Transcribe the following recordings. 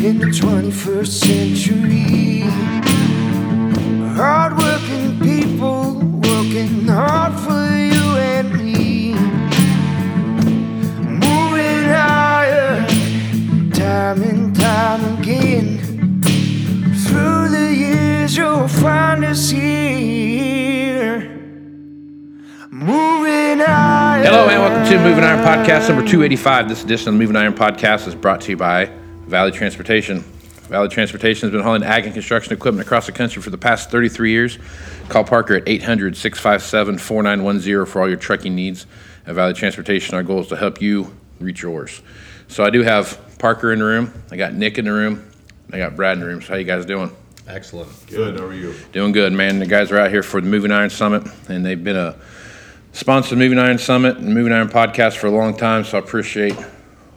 in the 21st century. Hardworking people working hard for you and me. Moving iron, time and time again. Through the years, you'll find us here. Moving iron. Hello and welcome to Moving Iron Podcast number 285. This edition of the Moving Iron Podcast is brought to you by Valley Transportation. Valley Transportation has been hauling ag and construction equipment across the country for the past 33 years. Call Parker at 800 657 4910 for all your trucking needs. At Valley Transportation, our goal is to help you reach yours. So I do have Parker in the room, I got Nick in the room, I got Brad in the room. So, how you guys doing? Excellent. Good, how are you? Doing good, man. The guys are out here for the Moving Iron Summit, and they've been a sponsor of Moving Iron Summit and Moving Iron Podcast for a long time. So I appreciate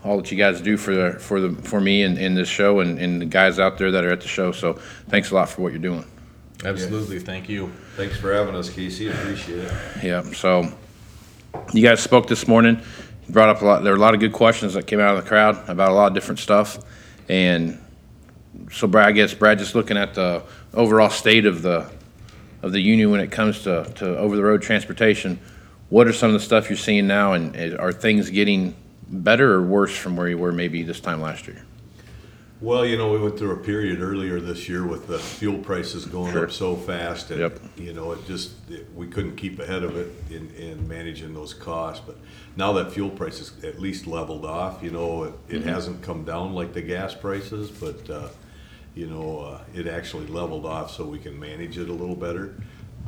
all that you guys do for the for the for me and, and this show and, and the guys out there that are at the show. So thanks a lot for what you're doing. Absolutely. Thank you. Thanks for having us, Casey, appreciate it. Yeah. So you guys spoke this morning. You brought up a lot. There were a lot of good questions that came out of the crowd about a lot of different stuff, and so Brad, I guess Brad, just looking at the overall state of the of the union when it comes to, to over the road transportation, what are some of the stuff you're seeing now, and are things getting better or worse from where you were maybe this time last year? Well, you know, we went through a period earlier this year with the fuel prices going Sure. up so fast, and Yep. you know, it just it, we couldn't keep ahead of it in, in managing those costs. But now that fuel prices at least leveled off, you know, it, it hasn't come down like the gas prices, but uh, you know, uh, it actually leveled off, so we can manage it a little better.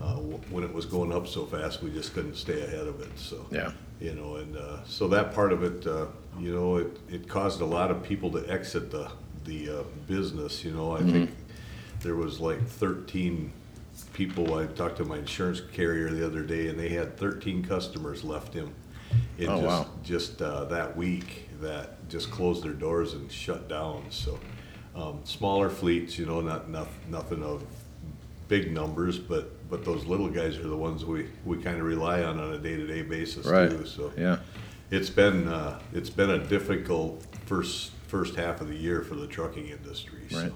Uh, when it was going up so fast, we just couldn't stay ahead of it. So Yeah. You know, and uh, so that part of it, uh, you know, it, it caused a lot of people to exit the the uh, business. You know, I think there was like 13 people. I talked to my insurance carrier the other day, and they had 13 customers left him in Oh, just wow. just uh, that week that just closed their doors and shut down. So um, smaller fleets, you know, not, not nothing of big numbers, but but those little guys are the ones we, we kind of rely on on a day to day basis Right. too. So Yeah. it's been uh, it's been a difficult first first half of the year for the trucking industry. Right. So.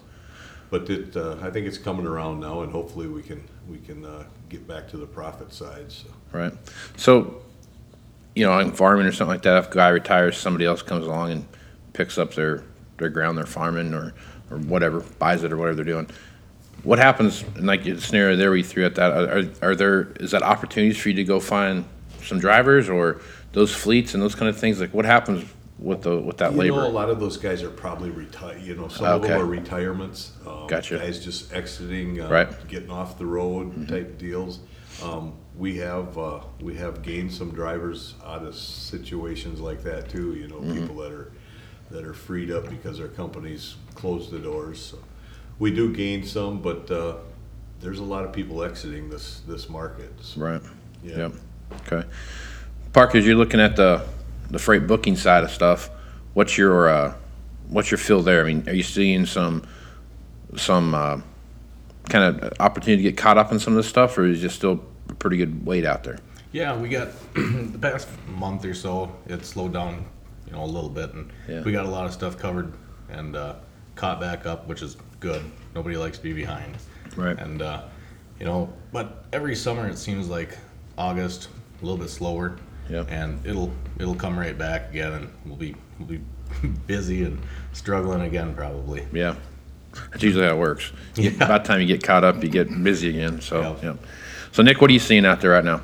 But it, uh, I think it's coming around now, and hopefully we can we can uh, get back to the profit side. So Right. So, you know, in farming or something like that, if a guy retires, somebody else comes along and picks up their, their ground they're farming or, or whatever, buys it or whatever they're doing. What happens in like the scenario there we threw at that? Are, are there is that opportunities for you to go find some drivers or those fleets and those kind of things? Like what happens with the with that you labor? know, a lot of those guys are probably retired. You know, some of them are retirements. Um, Gotcha. Guys just exiting, uh, Right. Mm-hmm. getting off the road type deals. Um, we have uh, we have gained some drivers out of situations like that too. You know, Mm-hmm. people that are that are freed up because their companies closed the doors. So we do gain some, but uh, there's a lot of people exiting this this market. So, Right. Yeah. Yep. Okay. Parker, as you're looking at the the freight booking side of stuff, what's your uh, what's your feel there? I mean, are you seeing some some uh, kind of opportunity to get caught up in some of this stuff, or is it still a pretty good wait out there? Yeah, we got the past month or so. It slowed down, you know, a little bit, and Yeah. we got a lot of stuff covered and uh, caught back up, which is good. Nobody likes to be behind. Right. And uh, you know, but every summer it seems like August a little bit slower. Yep. And it'll it'll come right back again, and we'll be we'll be busy and struggling again probably. Yeah. That's usually how it works. Yeah. About the time you get caught up, you get busy again. So, Yeah. yeah. So, Nick, what are you seeing out there right now?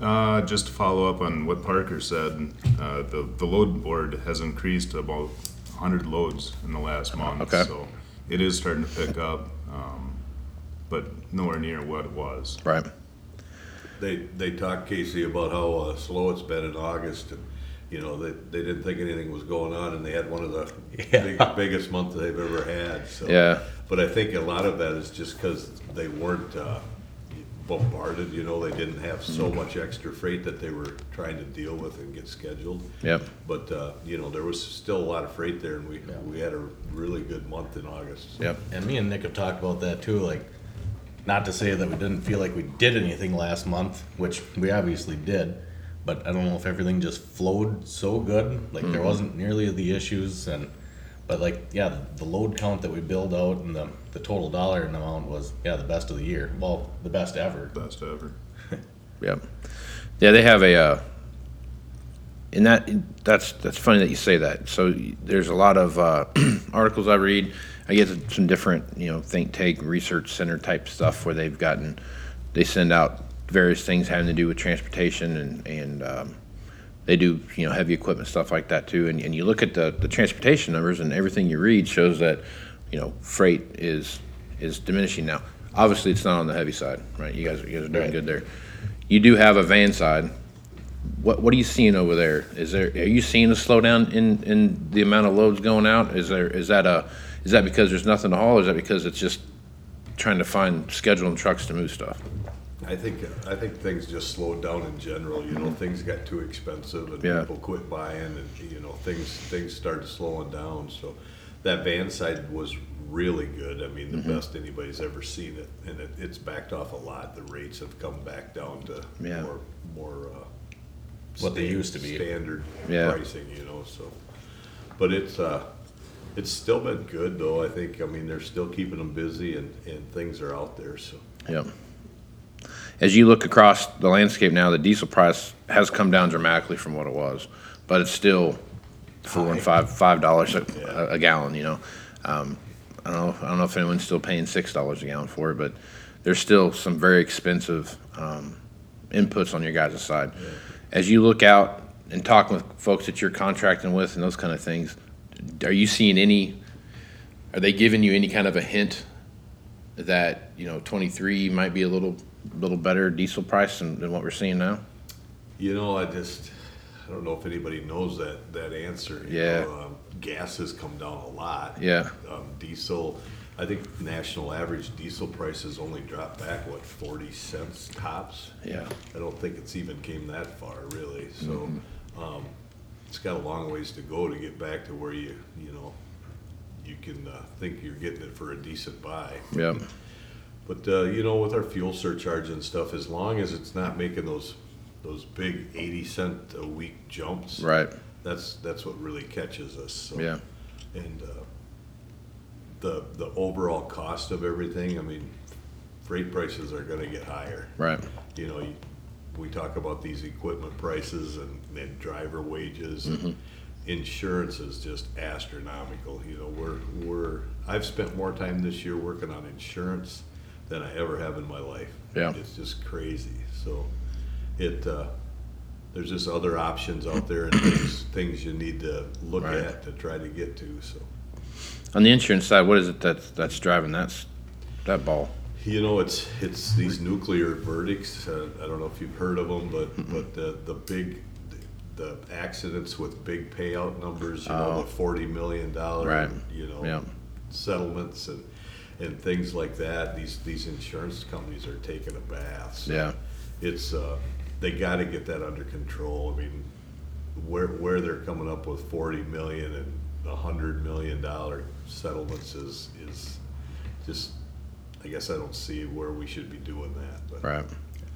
Uh, just to follow up on what Parker said, uh, the, the load board has increased about 100 loads in the last month. Okay. So it is starting to pick up, um, but nowhere near what it was. Right. They, they talked, Casey, about how uh, slow it's been in August, and, you know, they, they didn't think anything was going on, and they had one of the Yeah. big- biggest months they've ever had, so. Yeah. But I think a lot of that is just because they weren't uh, bombarded, you know, they didn't have so Mm-hmm. much extra freight that they were trying to deal with and get scheduled. Yep. But, uh, you know, there was still a lot of freight there, and we, we had a really good month in August. Yep. And me and Nick have talked about that too. Like, not to say that we didn't feel like we did anything last month, which we obviously did, but I don't know if everything just flowed so good. Like there wasn't nearly the issues, and but like yeah, the, the load count that we billed out and the the total dollar amount was yeah the best of the year. Well, the best ever. Best ever. Yep. Yeah, they have a, uh, and that that's that's funny that you say that. So there's a lot of uh, articles I read. I get some different, you know, think tank research center type stuff where they've gotten, they send out various things having to do with transportation and and um, they do you know heavy equipment stuff like that too. And, and you look at the the transportation numbers and everything you read shows that, you know, freight is is diminishing now. Obviously, it's not on the heavy side, right? You guys, you guys are doing Right. good there. You do have a van side. What what are you seeing over there? Is there are you seeing a slowdown in in the amount of loads going out? Is there is that a is that because there's nothing to haul? Or is that because it's just trying to find scheduling trucks to move stuff? I think, I think things just slowed down in general, you know, things got too expensive and Yeah. people quit buying and, you know, things, things started slowing down, so. That van side was really good, I mean, the Mm-hmm. best anybody's ever seen it, and it, it's backed off a lot, the rates have come back down to Yeah. more, more, uh. What they used to be. Standard Yeah. pricing, you know, so. But it's, uh, it's still been good though, I think, I mean, they're still keeping them busy and, and things are out there, so. Yep. As you look across the landscape now, the diesel price has come down dramatically from what it was, but it's still four and five five dollars a, a gallon. You know, um, I don't know. I don't know if anyone's still paying six dollars a gallon for it, but there's still some very expensive um, inputs on your guys' side. As you look out and talk with folks that you're contracting with and those kind of things, are you seeing any? Are they giving you any kind of a hint that you know 23 might be a little little better diesel price than, than what we're seeing now? You know, I just, I don't know if anybody knows that, that answer. you Yeah. know, um, Gas has come down a lot. Yeah. Um, diesel, I think national average diesel prices only dropped back, what, forty cents tops? Yeah. I don't think it's even came that far, really, so, Mm-hmm. um, it's got a long ways to go to get back to where you, you know, you can, uh, think you're getting it for a decent buy. Yep. But, uh, you know, with our fuel surcharge and stuff, as long as it's not making those, those big eighty cent a week jumps. Right. That's, that's what really catches us, so. Yeah. And, uh, the, the overall cost of everything, I mean, freight prices are gonna get higher. Right. You know, you- we talk about these equipment prices and, and driver wages. Mm-hmm. and Insurance is just astronomical, you know, we're, we're, I've spent more time this year working on insurance than I ever have in my life. Yeah. It's just crazy, so it, uh, there's just other options out there and things, things you need to look Right. at to try to get to, so. On the insurance side, what is it that's that's driving that that ball? You know, it's, it's these nuclear verdicts, uh, I don't know if you've heard of them, but, but the, the big, the accidents with big payout numbers, you know, Oh. the forty million dollar, Right. you Yeah. know, settlements and, and things like that, these, these insurance companies are taking a bath. So Yeah. It's, uh, they gotta get that under control, I mean, where, where they're coming up with forty million and a hundred million dollar settlements is, is just, I guess I don't see where we should be doing that, but. Right.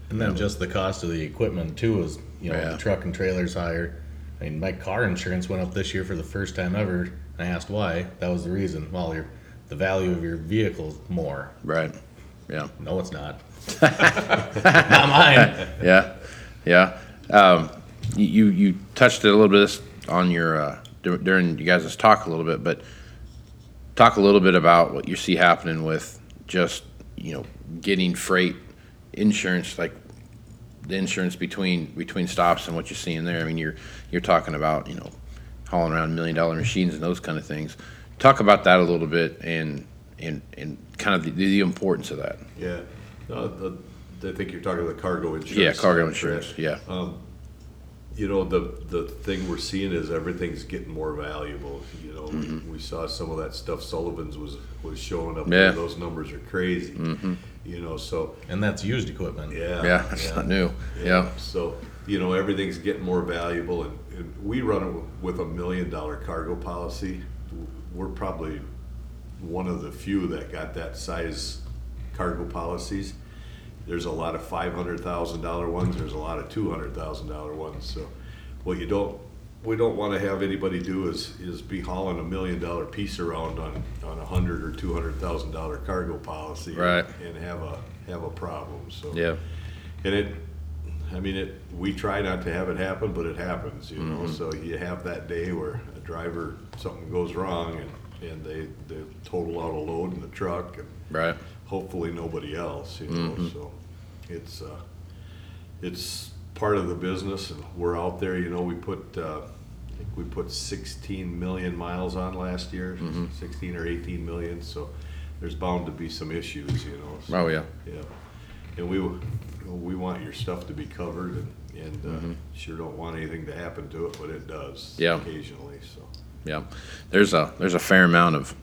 And then just the cost of the equipment too is, you know, Yeah. the truck and trailer's higher. I mean, my car insurance went up this year for the first time ever. And I asked why. That was the reason. Well, your the value of your vehicle's more. Right. Yeah. No, it's not. not mine. Yeah, yeah. Um, you you touched it a little bit on your uh, during you guys' talk a little bit, but talk a little bit about what you see happening with just you know getting freight insurance, like the insurance between between stops and what you're seeing there. I mean, you're you're talking about you know hauling around million dollar machines and those kind of things. Talk about that a little bit and and and kind of the, the importance of that. Yeah, no, the, I think you're talking about the cargo insurance. Yeah, cargo insurance. correct? Yeah, You know, the, the thing we're seeing is everything's getting more valuable, you know, we, we saw some of that stuff Sullivan's was, was showing up. there. Yeah. Those numbers are crazy, Mm-hmm. you know, so, And that's used equipment. yeah. yeah. That's not new. Yeah. So, you know, everything's getting more valuable and, and we run it with a million dollar cargo policy. We're probably one of the few that got that size cargo policies. There's a lot of five hundred thousand dollar ones, there's a lot of two hundred thousand dollar ones, so what you don't, we don't wanna have anybody do is, is be hauling a million dollar piece around on, on a hundred or two hundred thousand dollar cargo policy. Right. And have a, have a problem, so. Yeah. And it, I mean, it, we try not to have it happen, but it happens, you know, so you have that day where a driver, something goes wrong and, and they, they total out a load in the truck and Right. hopefully nobody else, you know, so it's, uh, it's part of the business and we're out there, you know, we put, uh, I think we put sixteen million miles on last year, sixteen or eighteen million, so there's bound to be some issues, you know. so- Oh yeah. yeah, and we, w- we want your stuff to be covered and, and uh, sure don't want anything to happen to it, but it does. Yeah. Occasionally, so. Yeah, there's a there's a fair amount of,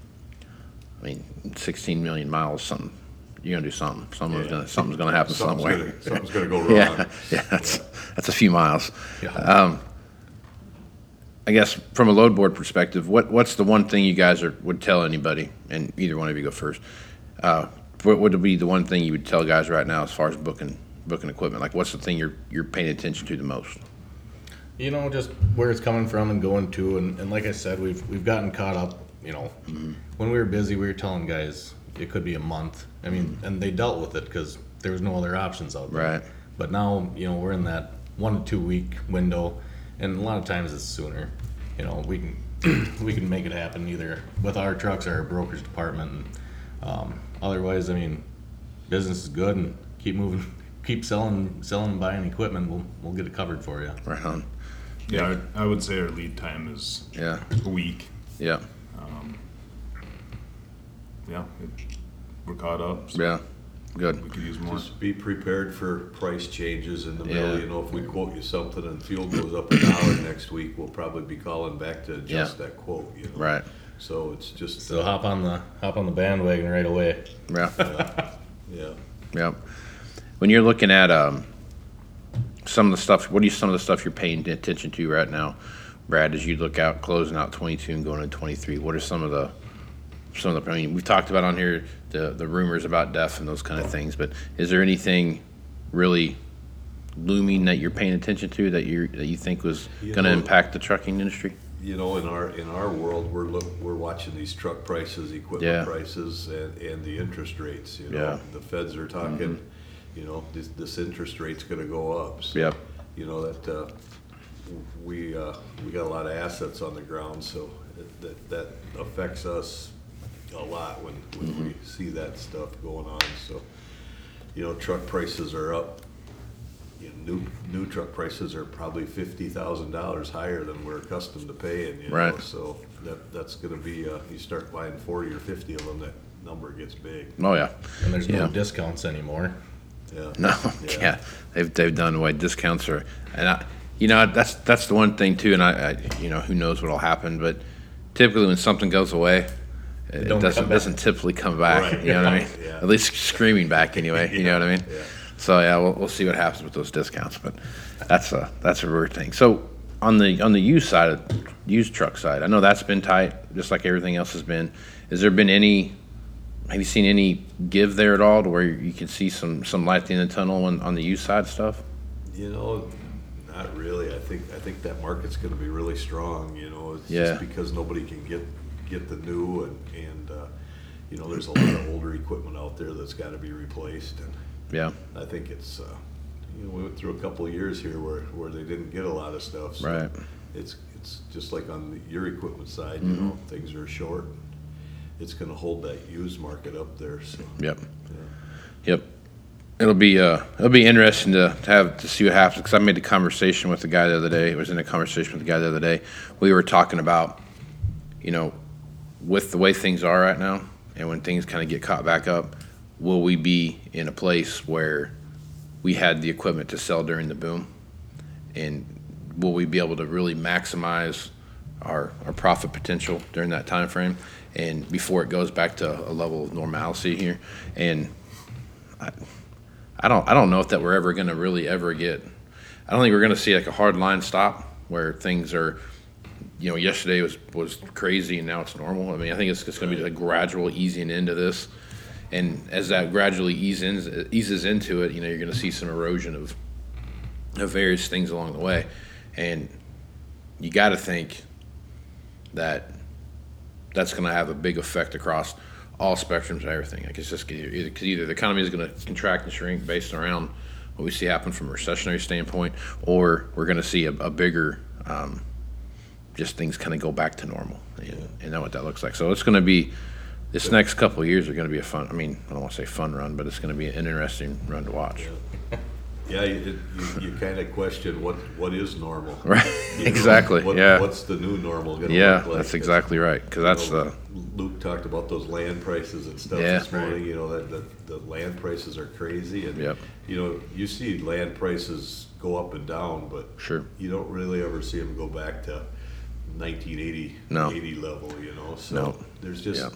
I mean, 16 million miles. Something you're gonna do something. Someone's Yeah. gonna something's gonna happen Something's somewhere. gonna- Something's gonna go wrong. yeah, yeah, that's that's a few miles. Yeah. Um, I guess from a load board perspective, what what's the one thing you guys are, would tell anybody, and either one of you go first. Uh, what would be the one thing you would tell guys right now as far as booking booking equipment? Like, what's the thing you're you're paying attention to the most? You know, just where it's coming from and going to, and, and like I said, we've we've gotten caught up. You know, when we were busy, we were telling guys it could be a month. I mean, and they dealt with it because there was no other options out there. Right. But now, you know, we're in that one to two week window, and a lot of times it's sooner. You know, we can we can make it happen either with our trucks or our brokerage department. And, um, otherwise, I mean, business is good and keep moving, keep selling, selling and buying equipment. We'll we'll get it covered for you. Right on. Yeah, I I would say our lead time is Yeah. a week. Yeah. Um, Yeah, it- we're caught up. so Yeah. Good. We could use more. Just be prepared for price changes in the middle, Yeah. you know, if we quote you something and fuel goes up a dollar next week, we'll probably be calling back to adjust Yeah. that quote, you know. Right. So it's just, So uh, hop on the hop on the bandwagon right away. Yeah. yeah. Yep. When you're looking at um, some of the stuff, what are you, some of the stuff you're paying attention to right now, Brad? As you look out, closing out 22 and going into 23, what are some of the some of the? I mean, we've talked about on here the the rumors about DEF and those kind of things, but is there anything really looming that you're paying attention to that you that you think was going to impact the trucking industry? you know, in our, in our world, we're look, we're watching these truck prices, Yeah. equipment prices, and, and the interest rates, you know. Yeah. Mm-hmm. The feds are talking, you know, this, this interest rate's gonna go up. So, Yep. You know, that, uh, we, uh, we got a lot of assets on the ground, so it- that, that affects us a lot when, when we Mm-hmm. see that stuff going on, so. You know, truck prices are up, you know, new, new truck prices are probably fifty thousand dollars higher than we're accustomed to paying, you know, Right. so that, that's gonna be, uh, you start buying forty or fifty of them, that number gets big, Oh yeah. And there's Yeah. no discounts anymore. Yeah. No, yeah, they've they've done away discounts are, and I, you know, that's that's the one thing too, and I, I you know, who knows what'll happen, but typically when something goes away, it, don't doesn't doesn't typically come back. Right, You know what I mean? yeah. At least screaming back anyway. You know what I mean? Yeah. So yeah, we'll, we'll see what happens with those discounts, but that's a that's a weird thing. So on the on the used side, of used truck side, I know that's been tight, just like everything else has been. Has there been any? Have you seen any give there at all, to where you can see some some light at the end of the tunnel on, on the used side stuff? You know, not really. I think, I think that market's gonna be really strong, you know, it's Yeah. just because nobody can get, get the new and, and, uh, you know, there's a lot of older equipment out there that's gotta be replaced and Yeah. I think it's, uh, you know, we went through a couple of years here where, where they didn't get a lot of stuff. so Right. It's, it's just like on the- your equipment side, you know, things are short. It's gonna hold that used market up there, so. Yep. Yep. It'll be uh, it'll be interesting to, to have to see what happens because I made a conversation with the guy the other day. I was in a conversation with the guy the other day. We were talking about, you know, with the way things are right now, and when things kind of get caught back up, will we be in a place where we had the equipment to sell during the boom, and will we be able to really maximize our, our profit potential during that time frame and before it goes back to a level of normalcy here. And I, I don't I don't know if that we're ever going to really ever get I don't think we're going to see like a hard line stop where things are you know yesterday was was crazy and now it's normal. I mean I think it's just going to be a gradual easing into this. And as that gradually eases eases into it you know you're going to see some erosion of of various things along the way. And you got to think that that's going to have a big effect across all spectrums of everything. Like it's just either, either, the economy is going to contract and shrink based around what we see happen from a recessionary standpoint, or we're going to see a, a bigger, um, just things kind of go back to normal. And, and know what that looks like. So it's going to be this next couple years are going to be a fun. I mean, I don't want to say fun run, but it's going to be an interesting run to watch. Yeah, you, you, you kinda question what, what is normal? Right. You know, exactly. what- yeah. What's the new normal gonna yeah. look like? That's exactly right. Because that's You know, the Luke talked about those land prices and stuff Yeah. this morning, you know, that, that, the land prices are crazy and, Yep. you know, you see land prices go up and down, but Sure. you don't really ever see them go back to nineteen eighty, No. eighty level, you know, No. so there's just, Yep.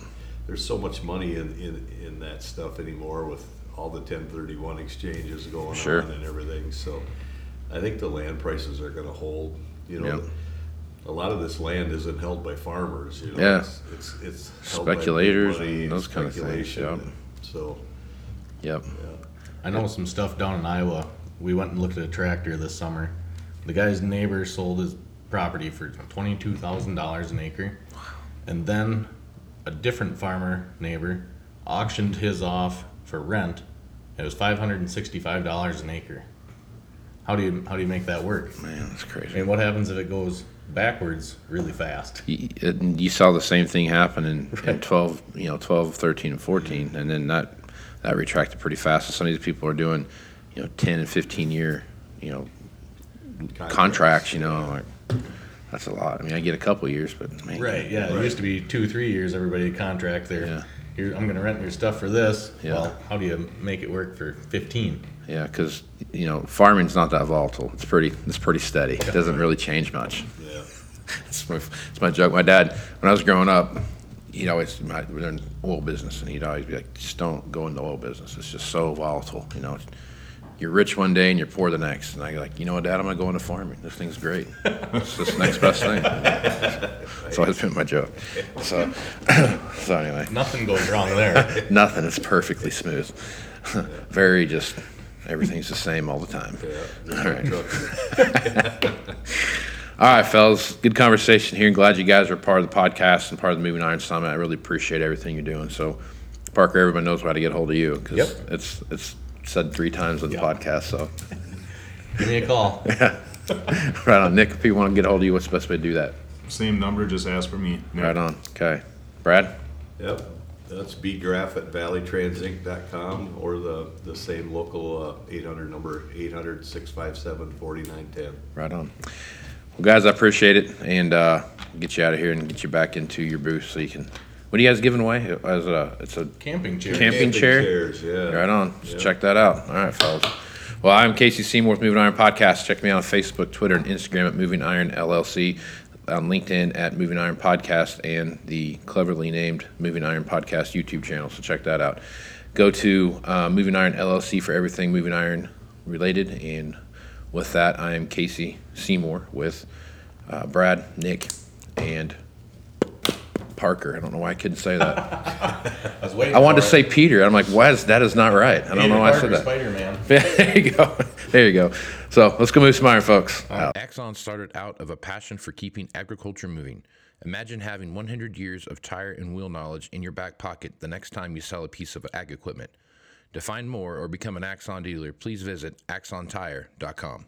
there's so much money in, in, in that stuff anymore with all the ten thirty-one exchanges going Sure. on and everything, so I think the land prices are gonna hold, you know. Yep. A lot of this land isn't held by farmers, you know. Yeah. It's, it's, it's held by big Speculators and those kind of things, yep. So, yep. I know some stuff down in Iowa. We went and looked at a tractor this summer. The guy's neighbor sold his property for twenty-two thousand dollars an acre, and then a different farmer neighbor auctioned his off for rent. It was five hundred and sixty-five dollars an acre. How do you how do you make that work? Man, that's crazy. I mean, what happens if it goes backwards really fast? you, it- you saw the same thing happen in, in 12 you know 12 13 and 14 and then that that retracted pretty fast so some of these people are doing you know 10 and 15 year you know contracts you know like that's a lot i mean i get a couple years but man, Right. Yeah. It used to be two, three years. Everybody contract their. Yeah. I'm going to rent your stuff for this. Yeah. Well, how do you make it work for 15? yeah because you know farming's not that volatile. It's pretty it's pretty steady. It doesn't really change much. Yeah, it's my, it's my joke. My dad when i was growing up he'd always my, we're in oil business and he'd always be like just don't go into the oil business. It's just so volatile you know you're rich one day and you're poor the next and i go like you know what dad i'm gonna go into farming this thing's great it's the next best thing that's always been my joke so so anyway Nothing goes wrong there. nothing it's perfectly smooth very just everything's the same all the time yeah. All right. All right, fellas. Good conversation here. And glad you guys are part of the podcast and part of the Moving Iron Summit. I really appreciate everything you're doing. So, Parker, everyone knows how to get a hold of you because Yep. it's it's said three times on the Yep. podcast. So, Give me a call. right on, Nick. If people want to get a hold of you, what's the best way to do that? Same number, just ask for me. Nick. Right on. Okay, Brad. Yep, that's bgraph at valleytransinc.com or the, the same local, uh, eight hundred number, eight hundred six five seven forty-nine ten. Right on. Well, guys, I appreciate it, and uh, get you out of here and get you back into your booth so you can. What are you guys giving away? As a, it's a Camping chair. Camping chair? Chairs, yeah. Right on. Just Yeah. check that out. All right, fellas. Well, I'm Casey Seymour with Moving Iron Podcast. Check me out on Facebook, Twitter, and Instagram at Moving Iron LLC, on LinkedIn at Moving Iron Podcast, and the cleverly named Moving Iron Podcast YouTube channel. So check that out. Go to uh, Moving Iron LLC for everything Moving Iron related. And with that, I am Casey Seymour with uh, Brad, Nick, and Parker. I don't know why I couldn't say that. I was waiting. I wanted to for say Peter. I'm like, why is that is not right? I don't know why I said that. Spider-Man. there you go. There you go. So let's go move some iron, folks. Out. Axon started out of a passion for keeping agriculture moving. Imagine having 100 years of tire and wheel knowledge in your back pocket the next time you sell a piece of ag equipment. To find more or become an Axon dealer, please visit axontire.com.